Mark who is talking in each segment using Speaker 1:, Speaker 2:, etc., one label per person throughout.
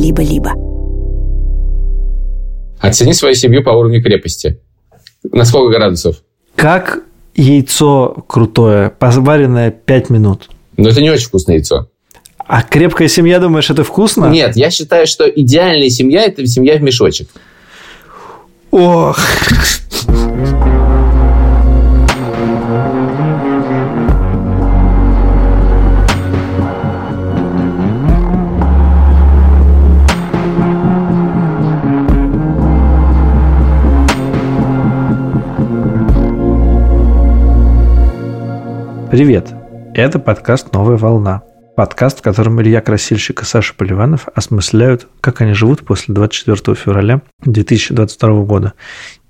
Speaker 1: либо-либо.
Speaker 2: Оцени свою семью по уровню крепости. На сколько градусов?
Speaker 3: Как яйцо крутое, поваренное 5 минут.
Speaker 2: Но это не очень вкусное яйцо.
Speaker 3: А крепкая семья, думаешь, это вкусно?
Speaker 2: Нет, я считаю, что идеальная семья – это семья в мешочек.
Speaker 3: Ох. Привет! Это подкаст «Новая волна». Подкаст, в котором Илья Красильщик и Саша Поливанов осмысляют, как они живут после 24 февраля 2022 года.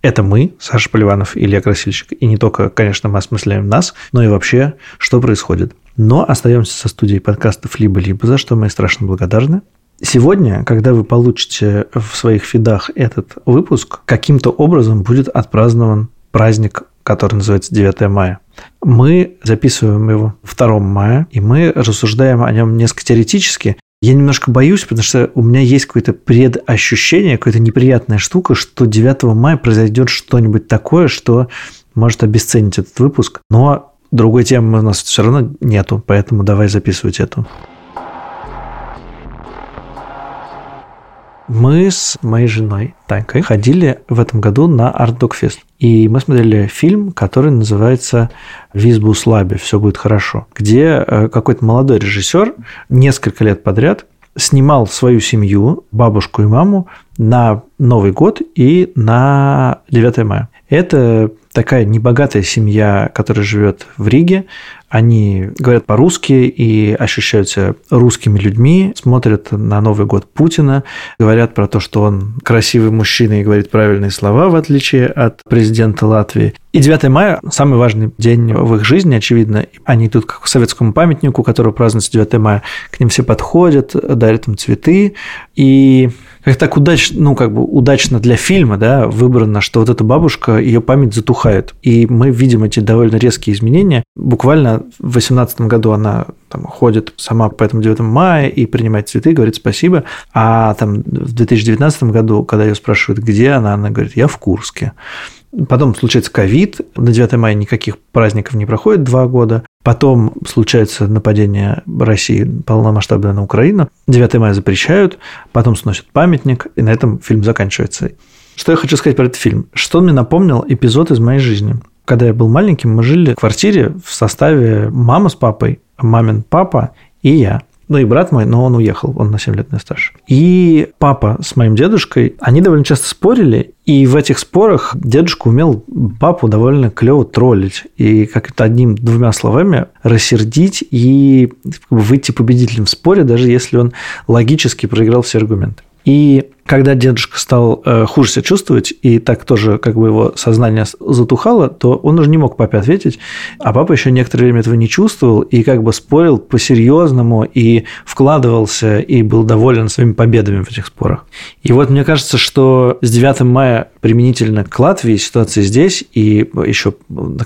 Speaker 3: Это мы, Саша Поливанов и Илья Красильщик. И не только, конечно, мы осмысляем нас, но и вообще, что происходит. Но остаемся со студией подкастов «Либо-либо», за что мы страшно благодарны. Сегодня, когда вы получите в своих фидах этот выпуск, каким-то образом будет отпразднован праздник который называется 9 мая. Мы записываем его 2 мая, и мы рассуждаем о нем несколько теоретически. Я немножко боюсь, потому что у меня есть какое-то предощущение, какая-то неприятная штука, что 9 мая произойдет что-нибудь такое, что может обесценить этот выпуск. Но другой темы у нас все равно нету, поэтому давай записывать эту. Мы с моей женой Танькой ходили в этом году на Art Dog Fest. И мы смотрели фильм, который называется «Визбус Лаби. Все будет хорошо», где э, какой-то молодой режиссер несколько лет подряд снимал свою семью, бабушку и маму, на Новый год и на 9 мая. Это такая небогатая семья, которая живет в Риге. Они говорят по-русски и ощущаются русскими людьми, смотрят на Новый год Путина, говорят про то, что он красивый мужчина и говорит правильные слова, в отличие от президента Латвии. И 9 мая – самый важный день в их жизни, очевидно. Они идут к советскому памятнику, который празднуется 9 мая. К ним все подходят, дарят им цветы. И как так удачно, ну, как бы удачно для фильма, да, выбрано, что вот эта бабушка, ее память затухает. И мы видим эти довольно резкие изменения. Буквально в 2018 году она там, ходит сама по этому 9 мая и принимает цветы, говорит спасибо. А там в 2019 году, когда ее спрашивают, где она, она говорит, я в Курске. Потом случается ковид, на 9 мая никаких праздников не проходит два года. Потом случается нападение России полномасштабное на Украину. 9 мая запрещают, потом сносят памятник, и на этом фильм заканчивается. Что я хочу сказать про этот фильм? Что он мне напомнил эпизод из моей жизни. Когда я был маленьким, мы жили в квартире в составе мама с папой, мамин папа и я. Ну и брат мой, но он уехал, он на 7 лет меня старше. И папа с моим дедушкой, они довольно часто спорили, и в этих спорах дедушка умел папу довольно клево троллить. И как-то одним-двумя словами рассердить и выйти победителем в споре, даже если он логически проиграл все аргументы. И когда дедушка стал э, хуже себя чувствовать, и так тоже как бы его сознание затухало, то он уже не мог папе ответить, а папа еще некоторое время этого не чувствовал и как бы спорил по-серьезному и вкладывался и был доволен своими победами в этих спорах. И вот мне кажется, что с 9 мая применительно к Латвии ситуация здесь и еще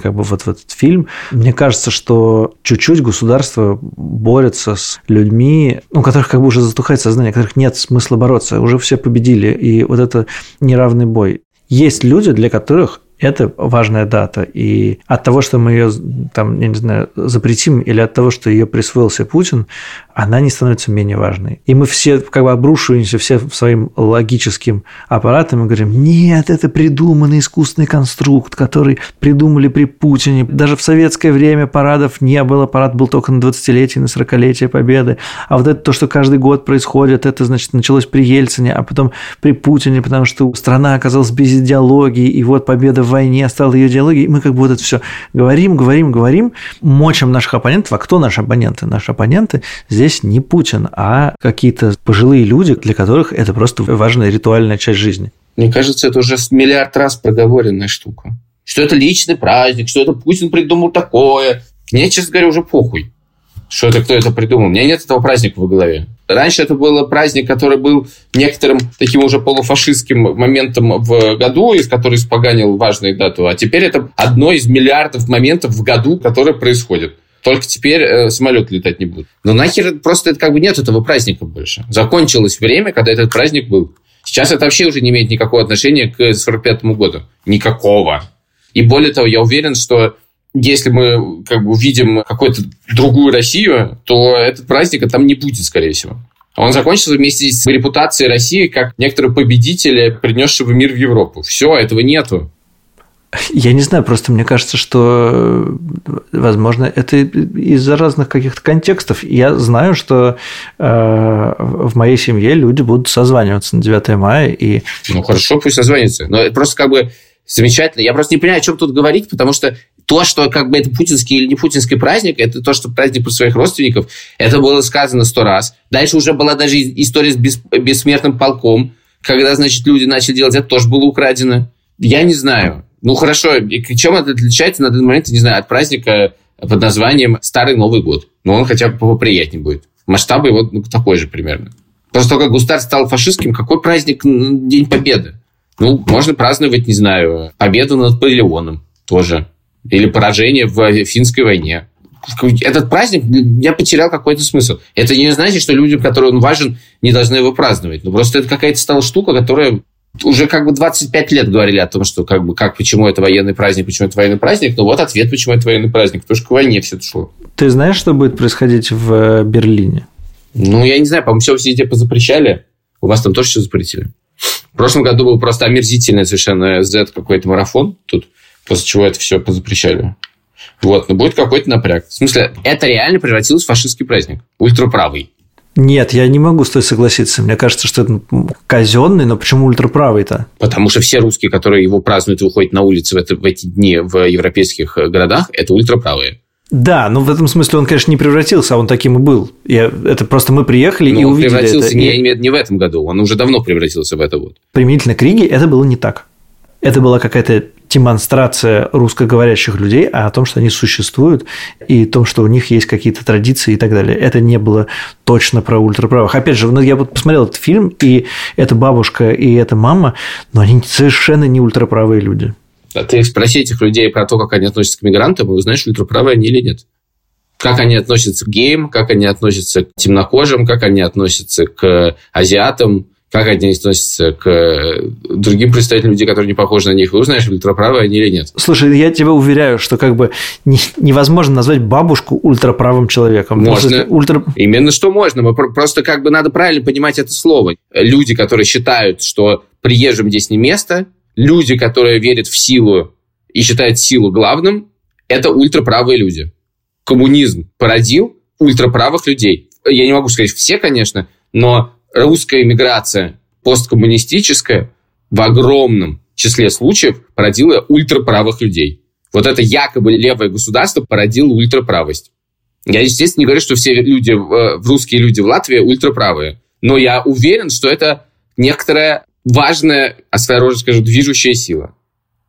Speaker 3: как бы вот в этот фильм, мне кажется, что чуть-чуть государство борется с людьми, у которых как бы уже затухает сознание, у которых нет смысла бороться, уже все победили, и вот это неравный бой. Есть люди, для которых это важная дата. И от того, что мы ее, там, я не знаю, запретим, или от того, что ее присвоил себе Путин, она не становится менее важной. И мы все как бы обрушиваемся все своим логическим аппаратом и говорим, нет, это придуманный искусственный конструкт, который придумали при Путине. Даже в советское время парадов не было, парад был только на 20-летие, на 40-летие Победы. А вот это то, что каждый год происходит, это, значит, началось при Ельцине, а потом при Путине, потому что страна оказалась без идеологии, и вот победа в войне стала ее идеологией. И мы как бы вот это все говорим, говорим, говорим, мочим наших оппонентов. А кто наши оппоненты? Наши оппоненты здесь здесь не Путин, а какие-то пожилые люди, для которых это просто важная ритуальная часть жизни.
Speaker 2: Мне кажется, это уже миллиард раз проговоренная штука. Что это личный праздник, что это Путин придумал такое. Мне, честно говоря, уже похуй, что это кто это придумал. У меня нет этого праздника в голове. Раньше это был праздник, который был некоторым таким уже полуфашистским моментом в году, из который испоганил важную дату. А теперь это одно из миллиардов моментов в году, которые происходят. Только теперь э, самолет летать не будет. Но нахер просто это как бы нет этого праздника больше. Закончилось время, когда этот праздник был. Сейчас это вообще уже не имеет никакого отношения к 45 году. Никакого. И более того, я уверен, что если мы как бы увидим какую-то другую Россию, то этот праздник там не будет, скорее всего. Он закончился вместе с репутацией России как некоторого победителя, принесшего мир в Европу. Все, этого нету.
Speaker 3: Я не знаю, просто мне кажется, что, возможно, это из-за разных каких-то контекстов. Я знаю, что э, в моей семье люди будут созваниваться на 9 мая. И...
Speaker 2: Ну, хорошо, пусть созваниваются. Но это просто как бы замечательно. Я просто не понимаю, о чем тут говорить, потому что то, что как бы это путинский или не путинский праздник, это то, что праздник про своих родственников, это было сказано сто раз. Дальше уже была даже история с бес, бессмертным полком, когда, значит, люди начали делать, это тоже было украдено. Я не знаю. Ну, хорошо, и чем это отличается на данный момент, не знаю, от праздника под названием Старый Новый год. Но он хотя бы поприятнее будет. Масштабы его ну, такой же примерно. После того, как государство стал фашистским, какой праздник День Победы? Ну, можно праздновать, не знаю, победу над Наполеоном тоже или поражение в финской войне. Этот праздник я потерял какой-то смысл. Это не значит, что людям, которым он важен, не должны его праздновать. Но просто это какая-то стала штука, которая уже как бы 25 лет говорили о том, что как бы как, почему это военный праздник, почему это военный праздник. Но вот ответ, почему это военный праздник. Потому что к войне все это шло.
Speaker 3: Ты знаешь, что будет происходить в э, Берлине?
Speaker 2: Ну, я не знаю, по-моему, все везде позапрещали. У вас там тоже все запретили. В прошлом году был просто омерзительный совершенно Z какой-то марафон тут после чего это все позапрещали. Вот, но будет какой-то напряг. В смысле, это реально превратилось в фашистский праздник. Ультраправый.
Speaker 3: Нет, я не могу с тобой согласиться. Мне кажется, что это казенный, но почему ультраправый-то?
Speaker 2: Потому что все русские, которые его празднуют и выходят на улицы в, это, в эти дни в европейских э, городах, это ультраправые.
Speaker 3: Да, но в этом смысле он, конечно, не превратился, а он таким и был. Я, это просто мы приехали но и
Speaker 2: он
Speaker 3: увидели
Speaker 2: превратился
Speaker 3: это.
Speaker 2: Не, не, не в этом году, он уже давно превратился в это вот.
Speaker 3: Применительно к Риге это было не так. Это была какая-то демонстрация русскоговорящих людей, а о том, что они существуют, и о том, что у них есть какие-то традиции и так далее. Это не было точно про ультраправых. Опять же, ну, я вот посмотрел этот фильм, и эта бабушка, и эта мама, но они совершенно не ультраправые люди.
Speaker 2: А ты спроси этих людей про то, как они относятся к мигрантам, и узнаешь, ультраправые они или нет. Как они относятся к геям, как они относятся к темнокожим, как они относятся к азиатам, как они относятся к э, другим представителям людей, которые не похожи на них. Вы узнаешь, ультраправые они или нет.
Speaker 3: Слушай, я тебя уверяю, что как бы не, невозможно назвать бабушку ультраправым человеком.
Speaker 2: Можно. Ультра... Именно что можно. Мы просто как бы надо правильно понимать это слово. Люди, которые считают, что приезжим здесь не место, люди, которые верят в силу и считают силу главным, это ультраправые люди. Коммунизм породил ультраправых людей. Я не могу сказать все, конечно, но русская иммиграция посткоммунистическая в огромном числе случаев породила ультраправых людей. Вот это якобы левое государство породило ультраправость. Я, естественно, не говорю, что все люди, э, русские люди в Латвии ультраправые, но я уверен, что это некоторая важная, а рода скажу, движущая сила.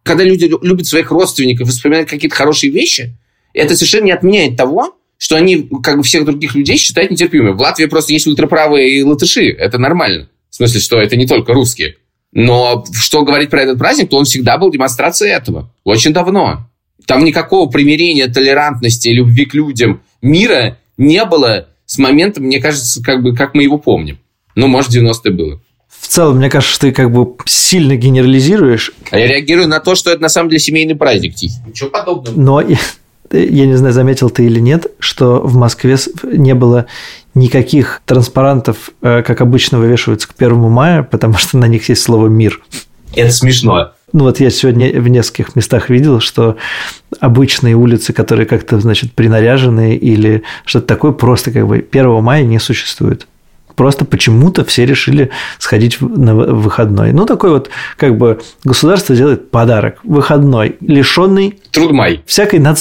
Speaker 2: Когда люди любят своих родственников и вспоминают какие-то хорошие вещи, это совершенно не отменяет того, что они, как бы всех других людей, считают нетерпимыми. В Латвии просто есть ультраправые и латыши. Это нормально. В смысле, что это не только русские. Но что говорить про этот праздник, то он всегда был демонстрацией этого. Очень давно. Там никакого примирения, толерантности, любви к людям, мира не было с момента, мне кажется, как бы как мы его помним. Ну, может, 90-е было.
Speaker 3: В целом, мне кажется, ты как бы сильно генерализируешь.
Speaker 2: А я реагирую на то, что это на самом деле семейный праздник, Тихий. Ничего подобного.
Speaker 3: Но я не знаю, заметил ты или нет, что в Москве не было никаких транспарантов, э, как обычно вывешиваются к первому мая, потому что на них есть слово «мир».
Speaker 2: Это смешно.
Speaker 3: Ну вот я сегодня в нескольких местах видел, что обычные улицы, которые как-то, значит, принаряжены или что-то такое, просто как бы 1 мая не существует. Просто почему-то все решили сходить на выходной. Ну, такой вот, как бы, государство делает подарок. Выходной, лишенный...
Speaker 2: Трудмай.
Speaker 3: Всякой над,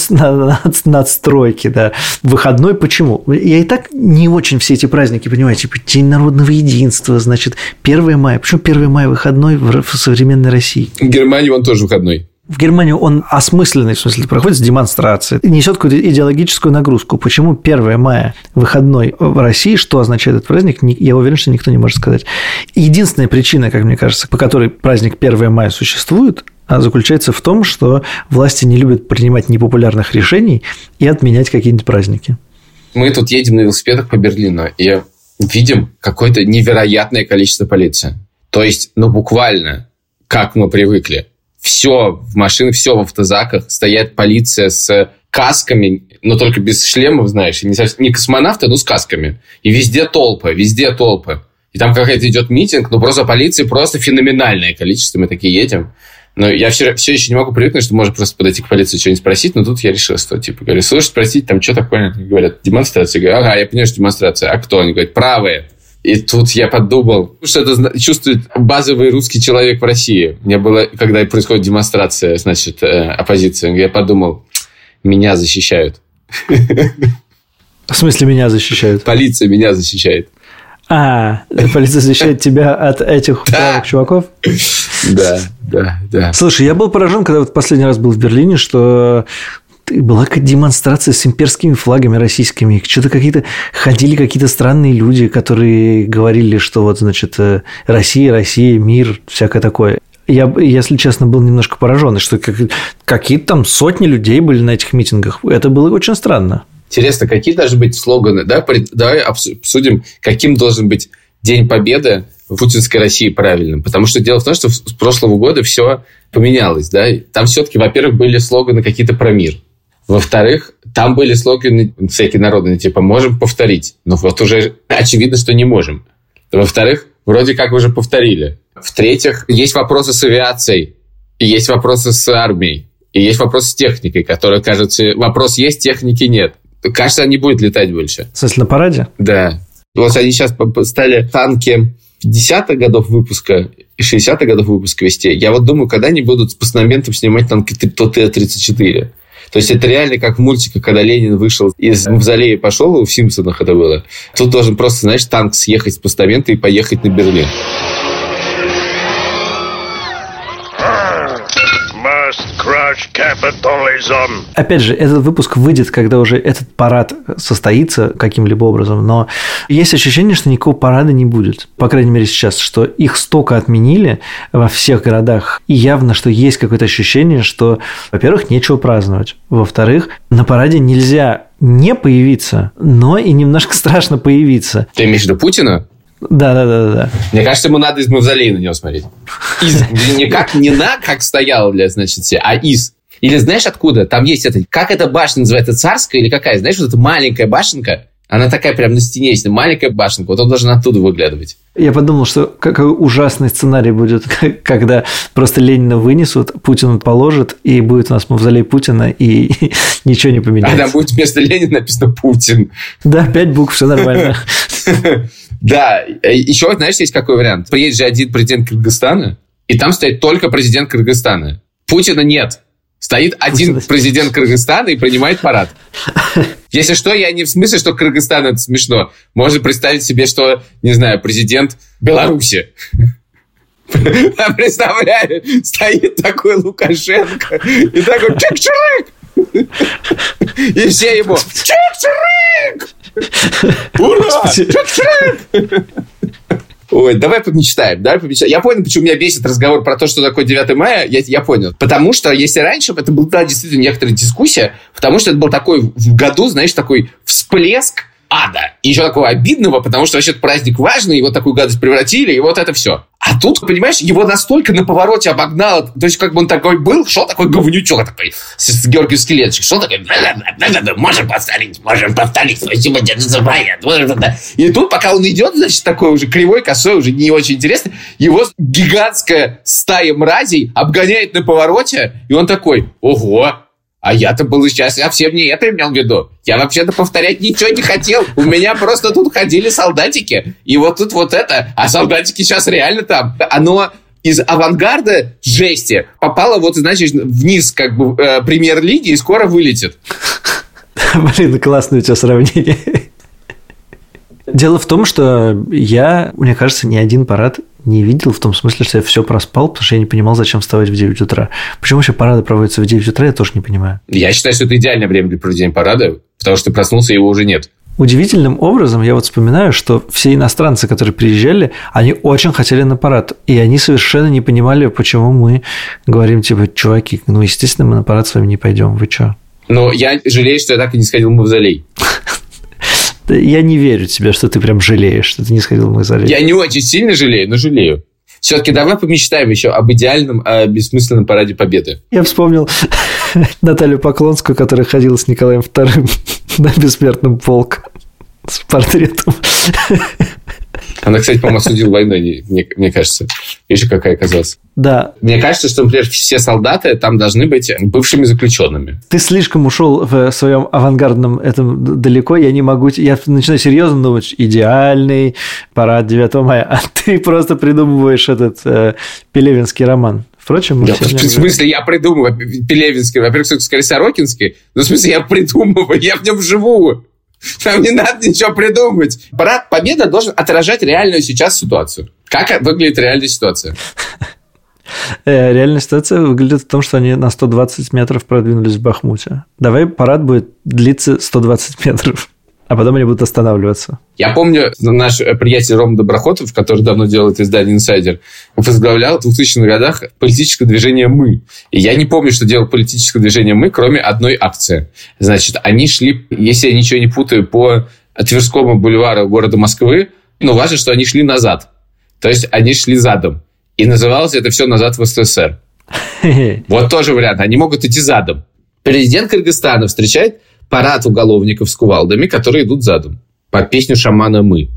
Speaker 3: надстройки, да. Выходной почему? Я и так не очень все эти праздники понимаю. Типа, День народного единства, значит, 1 мая. Почему 1 мая выходной в, в современной России?
Speaker 2: В Германии он тоже выходной
Speaker 3: в Германию он осмысленный, в смысле, проходит демонстрации, несет какую-то идеологическую нагрузку. Почему 1 мая выходной в России, что означает этот праздник, я уверен, что никто не может сказать. Единственная причина, как мне кажется, по которой праздник 1 мая существует, заключается в том, что власти не любят принимать непопулярных решений и отменять какие-нибудь праздники.
Speaker 2: Мы тут едем на велосипедах по Берлину и видим какое-то невероятное количество полиции. То есть, ну, буквально, как мы привыкли. Все в машинах, все в автозаках, стоят полиция с касками, но только без шлемов, знаешь, не, не космонавты, но с касками. И везде толпы, везде толпы. И там какая-то идет митинг, но просто полиции просто феноменальное количество. Мы такие едем. Но я все, все еще не могу привыкнуть, что можно просто подойти к полиции что-нибудь спросить, но тут я решил, что, типа, говорю, слушай, спросить, там, что такое? Они говорят, демонстрация. Я говорю, ага, я понимаю, что демонстрация. А кто? Они говорят, правые. И тут я подумал, что это чувствует базовый русский человек в России. Меня было, когда происходит демонстрация, значит, э, оппозиции, я подумал, меня защищают.
Speaker 3: В смысле, меня защищают?
Speaker 2: Полиция меня защищает.
Speaker 3: А, полиция защищает тебя от этих чуваков?
Speaker 2: Да, да, да.
Speaker 3: Слушай, я был поражен, когда вот последний раз был в Берлине, что была какая-то демонстрация с имперскими флагами российскими. Что-то какие-то ходили какие-то странные люди, которые говорили, что вот, значит, э, Россия, Россия, мир, всякое такое. Я, если честно, был немножко поражен, что какие-то там сотни людей были на этих митингах. Это было очень странно.
Speaker 2: Интересно, какие должны быть слоганы? Да? Давай обсудим, каким должен быть День Победы в путинской России правильным. Потому что дело в том, что с прошлого года все поменялось. Да? Там все-таки, во-первых, были слоганы какие-то про мир. Во-вторых, там были слоганы всякие народные, типа «можем повторить». Но вот уже очевидно, что не можем. Во-вторых, вроде как уже повторили. В-третьих, есть вопросы с авиацией, и есть вопросы с армией, и есть вопросы с техникой, которые, кажется, вопрос есть, техники нет. Кажется, они будут летать больше.
Speaker 3: В смысле, на параде?
Speaker 2: Да. Вот они сейчас стали танки 50-х годов выпуска и 60-х годов выпуска вести. Я вот думаю, когда они будут с постаментом снимать танки ТТ-34. То есть это реально как в мультике, когда Ленин вышел из мавзолея и пошел, в «Симпсонах» это было. Тут должен просто, знаешь, танк съехать с постамента и поехать на Берлин.
Speaker 3: Опять же, этот выпуск выйдет, когда уже этот парад состоится каким-либо образом, но есть ощущение, что никакого парада не будет. По крайней мере, сейчас, что их столько отменили во всех городах. И явно, что есть какое-то ощущение, что, во-первых, нечего праздновать. Во-вторых, на параде нельзя не появиться, но и немножко страшно появиться.
Speaker 2: Ты имеешь в виду Путина?
Speaker 3: Да, да, да, да.
Speaker 2: Мне кажется, ему надо из мавзолея на него смотреть. Из, не как, не на, как стоял, для, значит, а из. Или знаешь откуда? Там есть это, как эта башня называется, царская или какая? Знаешь, вот эта маленькая башенка, она такая прям на стене есть, маленькая башенка, вот он должен оттуда выглядывать.
Speaker 3: Я подумал, что какой ужасный сценарий будет, когда просто Ленина вынесут, Путин положит, и будет у нас мавзолей Путина, и ничего не поменяется.
Speaker 2: А там будет вместо Ленина написано Путин.
Speaker 3: Да, пять букв, все нормально.
Speaker 2: Да, еще, знаешь, есть какой вариант? Приедет же один президент Кыргызстана, и там стоит только президент Кыргызстана. Путина нет. Стоит один президент Кыргызстана и принимает парад. Если что, я не в смысле, что Кыргызстан это смешно. Можно представить себе, что, не знаю, президент Беларуси. Представляю, стоит такой Лукашенко и такой чик-чирик! И все ему чик-чирик! Ура! Чик-чирик! Ой, давай помечтаем, давай помечтаем. Я понял, почему меня бесит разговор про то, что такое 9 мая, я, я понял. Потому что если раньше это была действительно некоторая дискуссия, потому что это был такой в году, знаешь, такой всплеск ада. И еще такого обидного, потому что вообще праздник важный, его такую гадость превратили, и вот это все. А тут, понимаешь, его настолько на повороте обогнало, то есть как бы он такой был, шел такой говнючок такой, с, с Георгием Скелетчик, шел такой, можем повторить, можем повторить, спасибо, дед Забаян. И тут, пока он идет, значит, такой уже кривой, косой, уже не очень интересно, его гигантская стая мразей обгоняет на повороте, и он такой, ого, а я-то был сейчас совсем не это имел в виду. Я вообще-то повторять ничего не хотел. У меня просто тут ходили солдатики. И вот тут вот это. А солдатики сейчас реально там. Оно из авангарда жести попало вот, значит, вниз как бы э, премьер-лиги и скоро вылетит.
Speaker 3: Блин, классное у тебя сравнение. Дело в том, что я, мне кажется, ни один парад не видел в том смысле, что я все проспал, потому что я не понимал, зачем вставать в 9 утра. Почему вообще парады проводятся в 9 утра, я тоже не понимаю.
Speaker 2: Я считаю, что это идеальное время для проведения парада, потому что ты проснулся, и его уже нет.
Speaker 3: Удивительным образом я вот вспоминаю, что все иностранцы, которые приезжали, они очень хотели на парад. И они совершенно не понимали, почему мы говорим, типа, чуваки, ну, естественно, мы на парад с вами не пойдем. Вы что?
Speaker 2: Но я жалею, что я так и не сходил в мавзолей.
Speaker 3: Я не верю тебе, что ты прям жалеешь, что ты не сходил в мавзолей.
Speaker 2: Я не очень сильно жалею, но жалею. Все-таки давай помечтаем еще об идеальном, э, бессмысленном параде победы.
Speaker 3: Я вспомнил Наталью Поклонскую, которая ходила с Николаем II на бессмертном полк с портретом.
Speaker 2: Она, кстати, по-моему, осудила войну, мне, мне кажется. Видишь, какая оказалась.
Speaker 3: Да.
Speaker 2: Мне кажется, что, например, все солдаты там должны быть бывшими заключенными.
Speaker 3: Ты слишком ушел в своем авангардном этом далеко. Я не могу... Я начинаю серьезно думать, идеальный парад 9 мая, а ты просто придумываешь этот э, Пелевинский роман. Впрочем, мы
Speaker 2: да,
Speaker 3: все
Speaker 2: в смысле, я придумываю Пелевинский, во-первых, скорее Сорокинский, но в смысле, я придумываю, я в нем живу. Там не надо ничего придумывать. Парад Победы должен отражать реальную сейчас ситуацию. Как выглядит реальная ситуация?
Speaker 3: Э, реальная ситуация выглядит в том, что они на 120 метров продвинулись в Бахмуте. Давай парад будет длиться 120 метров а потом они будут останавливаться.
Speaker 2: Я помню, наш приятель Ром Доброхотов, который давно делает издание «Инсайдер», возглавлял в 2000-х годах политическое движение «Мы». И я не помню, что делал политическое движение «Мы», кроме одной акции. Значит, они шли, если я ничего не путаю, по Тверскому бульвару города Москвы, но важно, что они шли назад. То есть они шли задом. И называлось это все «Назад в СССР». Вот тоже вариант. Они могут идти задом. Президент Кыргызстана встречает парад уголовников с кувалдами, которые идут задом. Под песню шамана «Мы».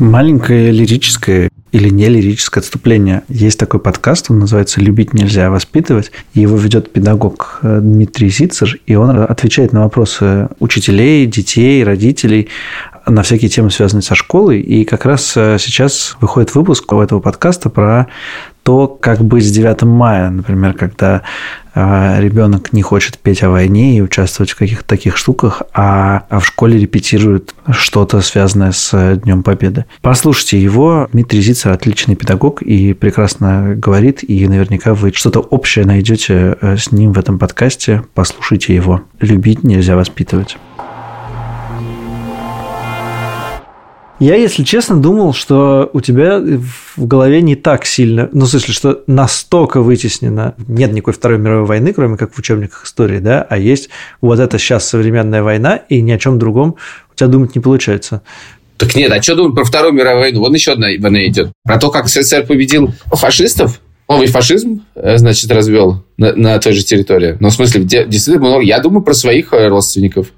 Speaker 3: Маленькое лирическое или не лирическое отступление. Есть такой подкаст, он называется «Любить нельзя воспитывать». Его ведет педагог э, Дмитрий Зицер, и он отвечает на вопросы учителей, детей, родителей на всякие темы, связанные со школой. И как раз э, сейчас выходит выпуск у этого подкаста про то, как быть с 9 мая, например, когда э, ребенок не хочет петь о войне и участвовать в каких-то таких штуках, а, а в школе репетирует что-то, связанное с Днем Победы. Послушайте его. Дмитрий Зицер отличный педагог и прекрасно говорит, и наверняка вы что-то общее найдете э, с ним в этом подкасте. Послушайте его. Любить нельзя воспитывать. Я, если честно, думал, что у тебя в голове не так сильно, ну, в смысле, что настолько вытеснено, нет никакой Второй мировой войны, кроме как в учебниках истории, да, а есть вот это сейчас современная война, и ни о чем другом у тебя думать не получается.
Speaker 2: Так нет, а что думать про Вторую мировую войну? Вон еще одна война идет. Про то, как СССР победил фашистов, новый фашизм, э, значит, развел на, на той же территории. Но в смысле, действительно много. Я думаю про своих э, родственников.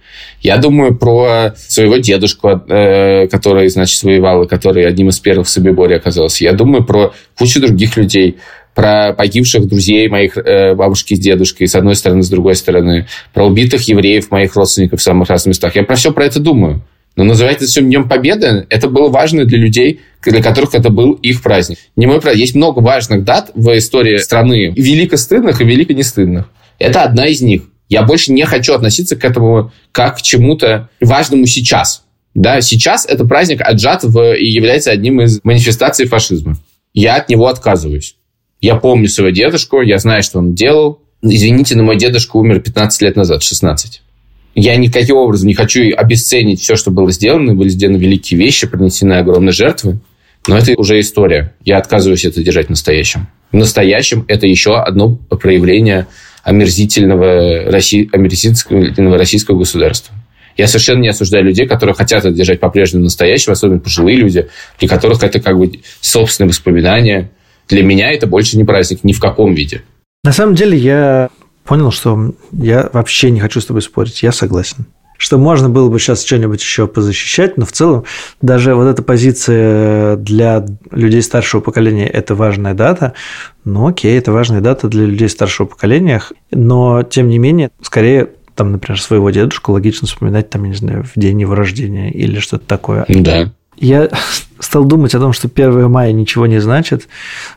Speaker 2: Я думаю про своего дедушку, э, который, значит, воевал, и который одним из первых в Собиборе оказался. Я думаю про кучу других людей про погибших друзей моих бабушки с дедушкой, с одной стороны, с другой стороны, про убитых евреев, моих родственников в самых разных местах. Я про все про это думаю. Но называть это все Днем Победы, это было важно для людей, для которых это был их праздник. Не мой праздник. Есть много важных дат в истории страны, велико стыдных и велико не стыдных. Это одна из них. Я больше не хочу относиться к этому как к чему-то важному сейчас. Да, сейчас это праздник отжат в, и является одним из манифестаций фашизма. Я от него отказываюсь. Я помню своего дедушку, я знаю, что он делал. Извините, но мой дедушка умер 15 лет назад, 16. Я никаким образом не хочу обесценить все, что было сделано. Были сделаны великие вещи, принесены огромные жертвы. Но это уже история. Я отказываюсь это держать в настоящем. В настоящем это еще одно проявление омерзительного, России, омерзительного российского государства. Я совершенно не осуждаю людей, которые хотят это держать по-прежнему в настоящем, особенно пожилые люди, для которых это как бы собственное воспоминание. Для меня это больше не праздник ни в каком виде.
Speaker 3: На самом деле я понял, что я вообще не хочу с тобой спорить. Я согласен. Что можно было бы сейчас что-нибудь еще позащищать, но в целом даже вот эта позиция для людей старшего поколения – это важная дата. Ну, окей, это важная дата для людей старшего поколения, но, тем не менее, скорее там, например, своего дедушку логично вспоминать, там, я не знаю, в день его рождения или что-то такое.
Speaker 2: Да.
Speaker 3: Я стал думать о том, что 1 мая ничего не значит,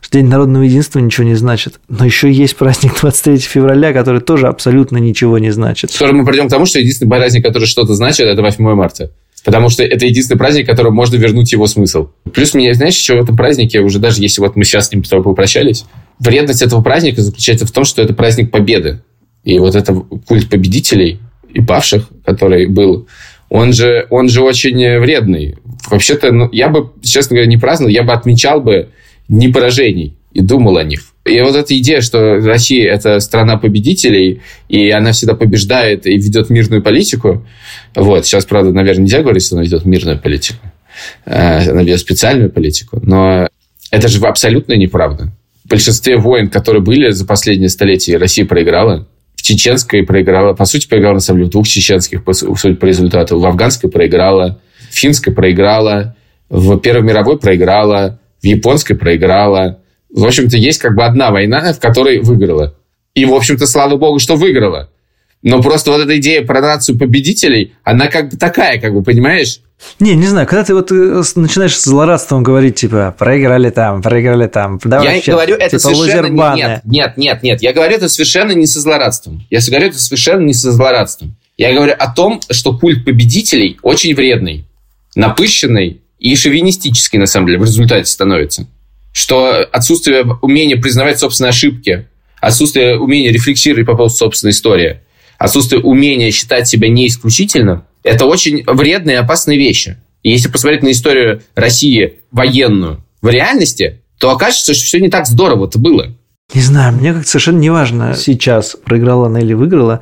Speaker 3: что День народного единства ничего не значит, но еще есть праздник 23 февраля, который тоже абсолютно ничего не значит.
Speaker 2: Скоро мы придем к тому, что единственный праздник, который что-то значит, это 8 марта. Потому что это единственный праздник, которому можно вернуть его смысл. Плюс меня, знаешь, еще в этом празднике, уже даже если вот мы сейчас с ним с тобой попрощались, вредность этого праздника заключается в том, что это праздник победы. И вот это культ победителей и павших, который был, он же, он же очень вредный. Вообще-то, ну, я бы, честно говоря, не праздновал, я бы отмечал бы дни поражений и думал о них. И вот эта идея, что Россия – это страна победителей, и она всегда побеждает и ведет мирную политику. Вот. Сейчас, правда, наверное, нельзя говорить, что она ведет мирную политику. Э, она ведет специальную политику. Но это же абсолютно неправда. В большинстве войн, которые были за последние столетия, Россия проиграла. Чеченской проиграла, по сути, проиграла, на самом деле, в двух чеченских, по, сути, по результату. В афганской проиграла, в финской проиграла, в Первой мировой проиграла, в японской проиграла. В общем-то, есть как бы одна война, в которой выиграла. И, в общем-то, слава богу, что выиграла. Но просто вот эта идея про нацию победителей, она как бы такая, как бы, понимаешь?
Speaker 3: Не, не знаю, когда ты вот э, начинаешь с злорадством говорить, типа, проиграли там, проиграли там,
Speaker 2: давай Я вообще, говорю это типа, совершенно... Нет, нет, нет, нет, я говорю это совершенно не со злорадством. Я говорю это совершенно не со злорадством. Я говорю о том, что культ победителей очень вредный, напыщенный и шовинистический, на самом деле, в результате становится. Что отсутствие умения признавать собственные ошибки, отсутствие умения рефлексировать по поводу собственной истории, отсутствие умения считать себя не исключительным, это очень вредные и опасные вещи. И если посмотреть на историю России военную в реальности, то окажется, что все не так здорово это было.
Speaker 3: Не знаю, мне как-то совершенно не важно сейчас, проиграла она или выиграла.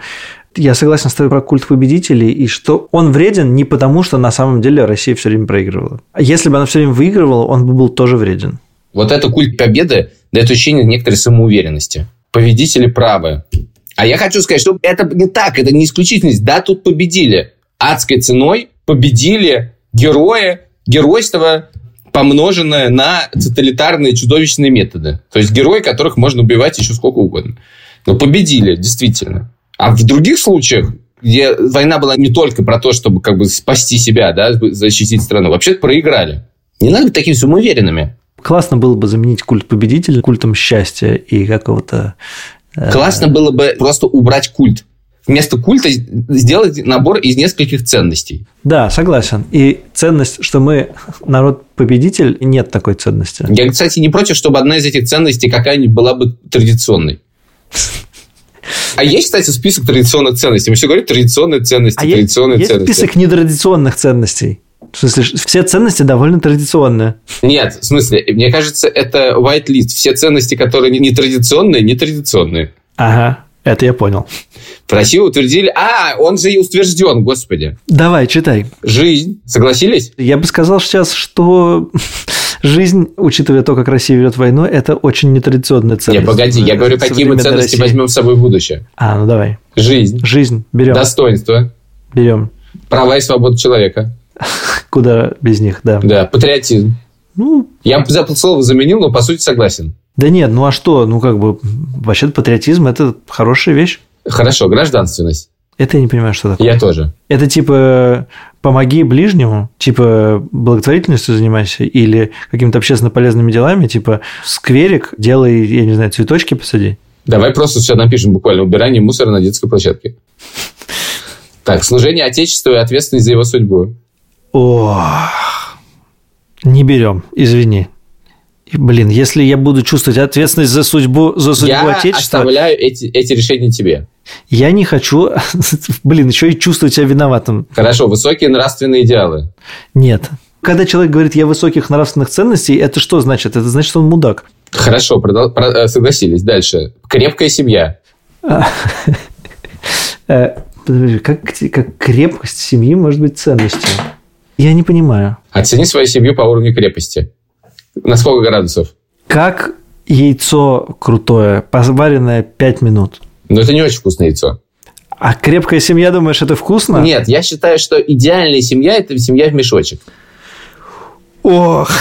Speaker 3: Я согласен с тобой про культ победителей, и что он вреден не потому, что на самом деле Россия все время проигрывала. А если бы она все время выигрывала, он бы был тоже вреден.
Speaker 2: Вот это культ победы дает ощущение некоторой самоуверенности. Победители правы. А я хочу сказать, что это не так, это не исключительность. Да, тут победили адской ценой победили герои, геройство, помноженное на тоталитарные чудовищные методы. То есть герои, которых можно убивать еще сколько угодно. Но победили, действительно. А в других случаях, где война была не только про то, чтобы как бы спасти себя, да, защитить страну, вообще проиграли. Не надо быть такими самоуверенными.
Speaker 3: Классно было бы заменить культ победителя культом счастья и какого-то...
Speaker 2: Э, Классно было бы просто убрать культ вместо культа сделать набор из нескольких ценностей.
Speaker 3: Да, согласен. И ценность, что мы народ-победитель, нет такой ценности.
Speaker 2: Я, кстати, не против, чтобы одна из этих ценностей какая-нибудь была бы традиционной. А есть, кстати, список традиционных ценностей. Мы все говорим традиционные ценности, а традиционные
Speaker 3: есть,
Speaker 2: ценности.
Speaker 3: Есть список нетрадиционных ценностей. В смысле, все ценности довольно традиционные.
Speaker 2: Нет, в смысле, мне кажется, это white list. Все ценности, которые не традиционные, не традиционные.
Speaker 3: Ага. Это я понял.
Speaker 2: В России утвердили... А, он же и утвержден, господи.
Speaker 3: Давай, читай.
Speaker 2: Жизнь. Согласились?
Speaker 3: Я бы сказал сейчас, что жизнь, учитывая то, как Россия ведет войну, это очень нетрадиционная ценность.
Speaker 2: Не, погоди, я говорю, какие мы ценности России. возьмем с собой в будущее.
Speaker 3: А, ну давай.
Speaker 2: Жизнь.
Speaker 3: Жизнь. Берем.
Speaker 2: Достоинство.
Speaker 3: Берем.
Speaker 2: Права и свобода человека.
Speaker 3: Куда без них, да.
Speaker 2: Да, патриотизм. Ну, я слово заменил, но по сути согласен.
Speaker 3: Да нет, ну а что? Ну, как бы, вообще патриотизм – это хорошая вещь.
Speaker 2: Хорошо, гражданственность.
Speaker 3: Это я не понимаю, что такое.
Speaker 2: Я тоже.
Speaker 3: Это типа помоги ближнему, типа благотворительностью занимайся или какими-то общественно полезными делами, типа скверик делай, я не знаю, цветочки посади.
Speaker 2: Давай просто все напишем буквально. Убирание мусора на детской площадке. Так, служение Отечеству и ответственность за его судьбу.
Speaker 3: О, не берем, извини. Блин, если я буду чувствовать ответственность за судьбу, за судьбу
Speaker 2: я
Speaker 3: Отечества...
Speaker 2: Я оставляю эти, эти решения тебе.
Speaker 3: Я не хочу, блин, еще и чувствовать себя виноватым.
Speaker 2: Хорошо, высокие нравственные идеалы.
Speaker 3: Нет. Когда человек говорит, я высоких нравственных ценностей, это что значит? Это значит, что он мудак.
Speaker 2: Хорошо, продол... Про... Э, согласились. Дальше. Крепкая семья.
Speaker 3: Э, как, как крепость семьи может быть ценностью? Я не понимаю.
Speaker 2: Оцени свою семью по уровню крепости. На сколько градусов?
Speaker 3: Как яйцо крутое, поваренное 5 минут.
Speaker 2: Но это не очень вкусное яйцо.
Speaker 3: А крепкая семья, думаешь, это вкусно?
Speaker 2: Нет, я считаю, что идеальная семья – это семья в мешочек.
Speaker 3: Ох,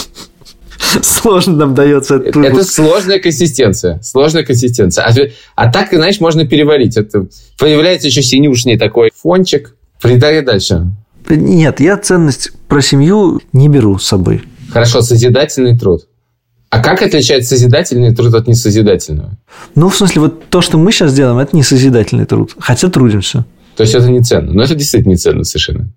Speaker 3: сложно нам дается
Speaker 2: этот Это сложная консистенция. Сложная консистенция. А, а так, знаешь, можно переварить. Это появляется еще синюшный такой фончик. Придай дальше.
Speaker 3: Нет, я ценность про семью не беру с собой.
Speaker 2: Хорошо, созидательный труд. А как отличается созидательный труд от несозидательного?
Speaker 3: Ну, в смысле, вот то, что мы сейчас делаем, это не созидательный труд. Хотя трудимся.
Speaker 2: То есть это не ценно. Но это действительно не ценно совершенно.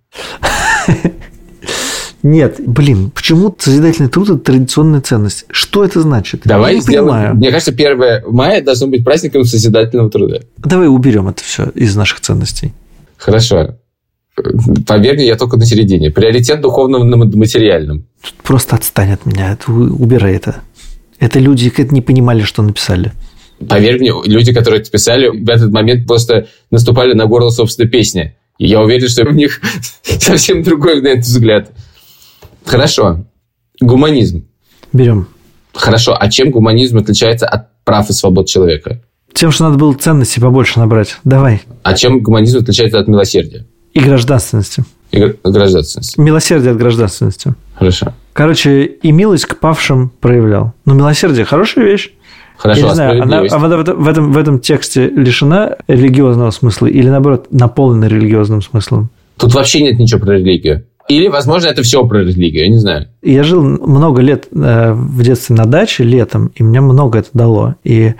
Speaker 3: Нет, блин, почему созидательный труд – это традиционная ценность? Что это значит?
Speaker 2: Давай
Speaker 3: Я
Speaker 2: сделаем...
Speaker 3: понимаю.
Speaker 2: Мне кажется, 1 мая должно быть праздником созидательного труда.
Speaker 3: Давай уберем это все из наших ценностей.
Speaker 2: Хорошо. Поверь мне, я только на середине. Приоритет духовным над материальным.
Speaker 3: Просто отстань от меня. Это, убирай это. Это люди это не понимали, что написали.
Speaker 2: Поверь мне, люди, которые это писали, в этот момент просто наступали на горло собственной песни. И я уверен, что у них совсем другой на этот взгляд. Хорошо. Гуманизм.
Speaker 3: Берем.
Speaker 2: Хорошо. А чем гуманизм отличается от прав и свобод человека?
Speaker 3: Тем, что надо было ценностей побольше набрать. Давай.
Speaker 2: А чем гуманизм отличается от милосердия?
Speaker 3: И гражданственности.
Speaker 2: И гр- гражданственности.
Speaker 3: Милосердие от гражданственности.
Speaker 2: Хорошо.
Speaker 3: Короче, и милость к павшим проявлял. Но милосердие – хорошая вещь.
Speaker 2: Хорошо,
Speaker 3: Я не
Speaker 2: а
Speaker 3: знаю, она, а этом- в этом, в этом тексте лишена религиозного смысла или, наоборот, наполнена религиозным смыслом?
Speaker 2: Тут вообще нет ничего про религию. Или, возможно, это все про религию, я не знаю.
Speaker 3: Я жил много лет э, в детстве на даче летом, и мне много это дало. И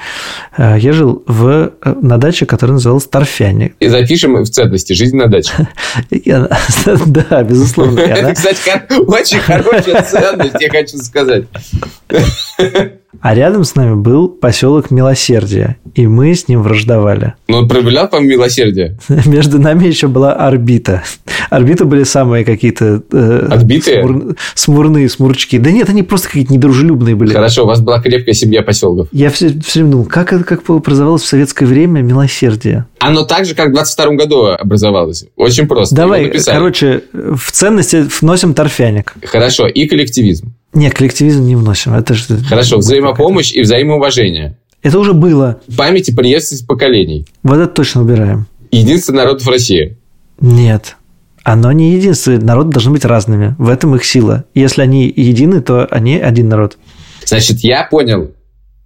Speaker 3: э, я жил в, э, на даче, которая называлась Торфяник.
Speaker 2: И запишем в ценности «Жизнь на даче».
Speaker 3: Да, безусловно.
Speaker 2: Это, кстати, очень хорошая ценность, я хочу сказать.
Speaker 3: А рядом с нами был поселок Милосердия, и мы с ним враждовали.
Speaker 2: Он проявлял, по милосердие.
Speaker 3: Между нами еще была орбита. Орбиты были самые какие-то... э,
Speaker 2: Отбитые?
Speaker 3: смур- Смурные, смурчки. Да нет, они просто какие-то недружелюбные были.
Speaker 2: Хорошо, у вас была крепкая семья поселков.
Speaker 3: Я все, все время думал, как это как образовалось в советское время милосердие?
Speaker 2: Оно так же, как в 22 году образовалось. Очень просто.
Speaker 3: Давай, короче, в ценности вносим торфяник.
Speaker 2: Хорошо, и коллективизм.
Speaker 3: Нет, коллективизм не вносим. Это же...
Speaker 2: Хорошо, взаимопомощь и взаимоуважение.
Speaker 3: Это уже было.
Speaker 2: Память и преемственность поколений.
Speaker 3: Вот это точно убираем.
Speaker 2: Единство народов России.
Speaker 3: Нет. Оно не единственное. Народы должны быть разными. В этом их сила. Если они едины, то они один народ.
Speaker 2: Значит, я понял,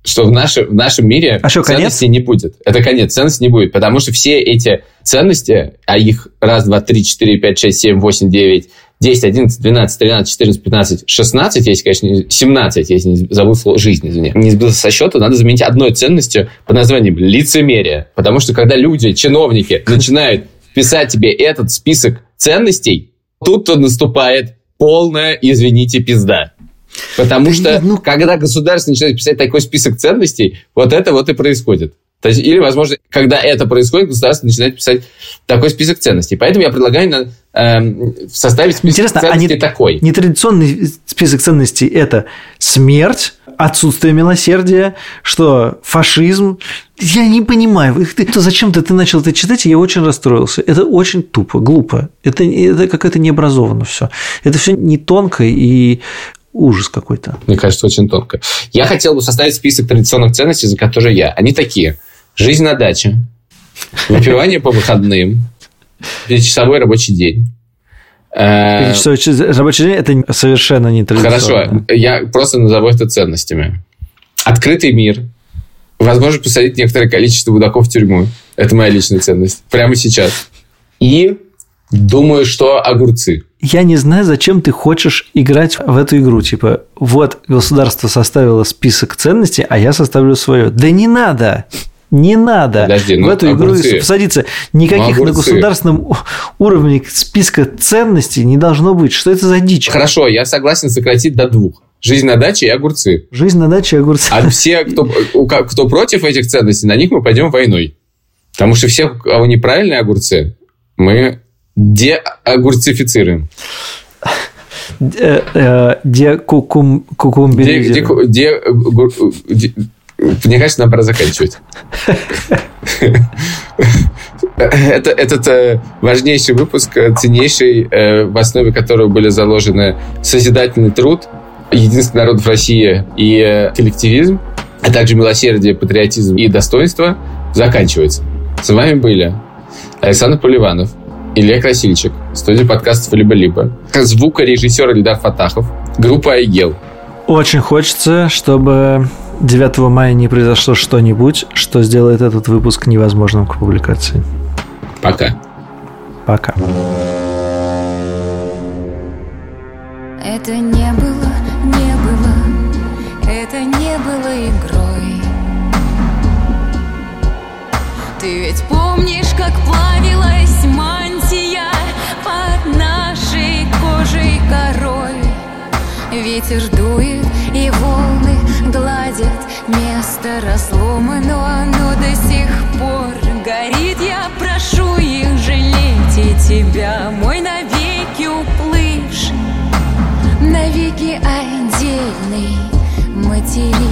Speaker 2: что в, наше, в нашем мире
Speaker 3: А что, конец?
Speaker 2: ценностей не будет. Это конец, ценностей не будет. Потому что все эти ценности, а их раз, два, три, четыре, пять, шесть, семь, восемь, девять, 10, 11, 12, 13, 14, 15, 16, если, конечно, не- 17, если не забыл слово жизнь, извини. Не сбился со счета, надо заменить одной ценностью под названием лицемерие. Потому что когда люди, чиновники, начинают писать тебе этот список ценностей, тут-то наступает полная, извините, пизда. Потому
Speaker 3: Да
Speaker 2: что,
Speaker 3: нет, ну-
Speaker 2: когда государство начинает писать такой список ценностей, вот это вот и происходит. То есть, или, возможно, когда это происходит, государство начинает писать такой список ценностей. Поэтому я предлагаю на, эм, составить список
Speaker 3: Интересно, а
Speaker 2: ценностей
Speaker 3: не-
Speaker 2: такой.
Speaker 3: Нетрадиционный список ценностей – это смерть, отсутствие милосердия, что фашизм. Я не понимаю. Ты- то зачем-то ты начал это читать, и я очень расстроился. Это очень тупо, глупо. Это, это как-то необразованно все. Это все не тонко и ужас какой-то.
Speaker 2: Мне кажется, очень тонко. Я хотел бы составить список традиционных ценностей, за которые я. Они такие. Жизнь на даче. Выпивание по выходным. Пятичасовой рабочий день. Э,
Speaker 3: Перечасовой ч- рабочий день – это совершенно не.
Speaker 2: Хорошо, я просто назову это ценностями. Открытый мир. Возможно, посадить некоторое количество мудаков в тюрьму. Это моя личная ценность. Прямо сейчас. И думаю, что огурцы.
Speaker 3: Я не знаю, зачем ты хочешь играть в эту игру. Типа, вот государство составило список ценностей, а я составлю свое. Да не надо! Не надо
Speaker 2: Подожди, ну,
Speaker 3: в эту игру
Speaker 2: огурцы.
Speaker 3: садиться. Никаких
Speaker 2: Ну,
Speaker 3: на государственном уровне списка ценностей не должно быть. Что это за дичь?
Speaker 2: Хорошо, я согласен сократить до двух. Жизнь на даче и огурцы.
Speaker 3: Жизнь на даче и огурцы.
Speaker 2: А все, кто, кто против этих ценностей, на них мы пойдем войной. Потому что все, у кого неправильные огурцы, мы деогурцифицируем.
Speaker 3: Э,
Speaker 2: Мне кажется, нам пора заканчивать. Это, этот э, важнейший выпуск, э, ценнейший, э, в основе которого были заложены созидательный труд, единство народов России и коллективизм, а также милосердие, патриотизм и достоинство, заканчивается. С вами были Александр Поливанов, Илья Красильчик, студия подкастов «Либо-либо», звукорежиссер Ильдар Фатахов, группа «Айгел».
Speaker 3: Очень хочется, чтобы 9 мая не произошло что-нибудь, что сделает этот выпуск невозможным к публикации.
Speaker 2: Пока.
Speaker 3: Пока.
Speaker 1: Это не было, не было, это не было игрой. Ты ведь помнишь, как плавилась мантия под нашей кожей корой? Ветер дует see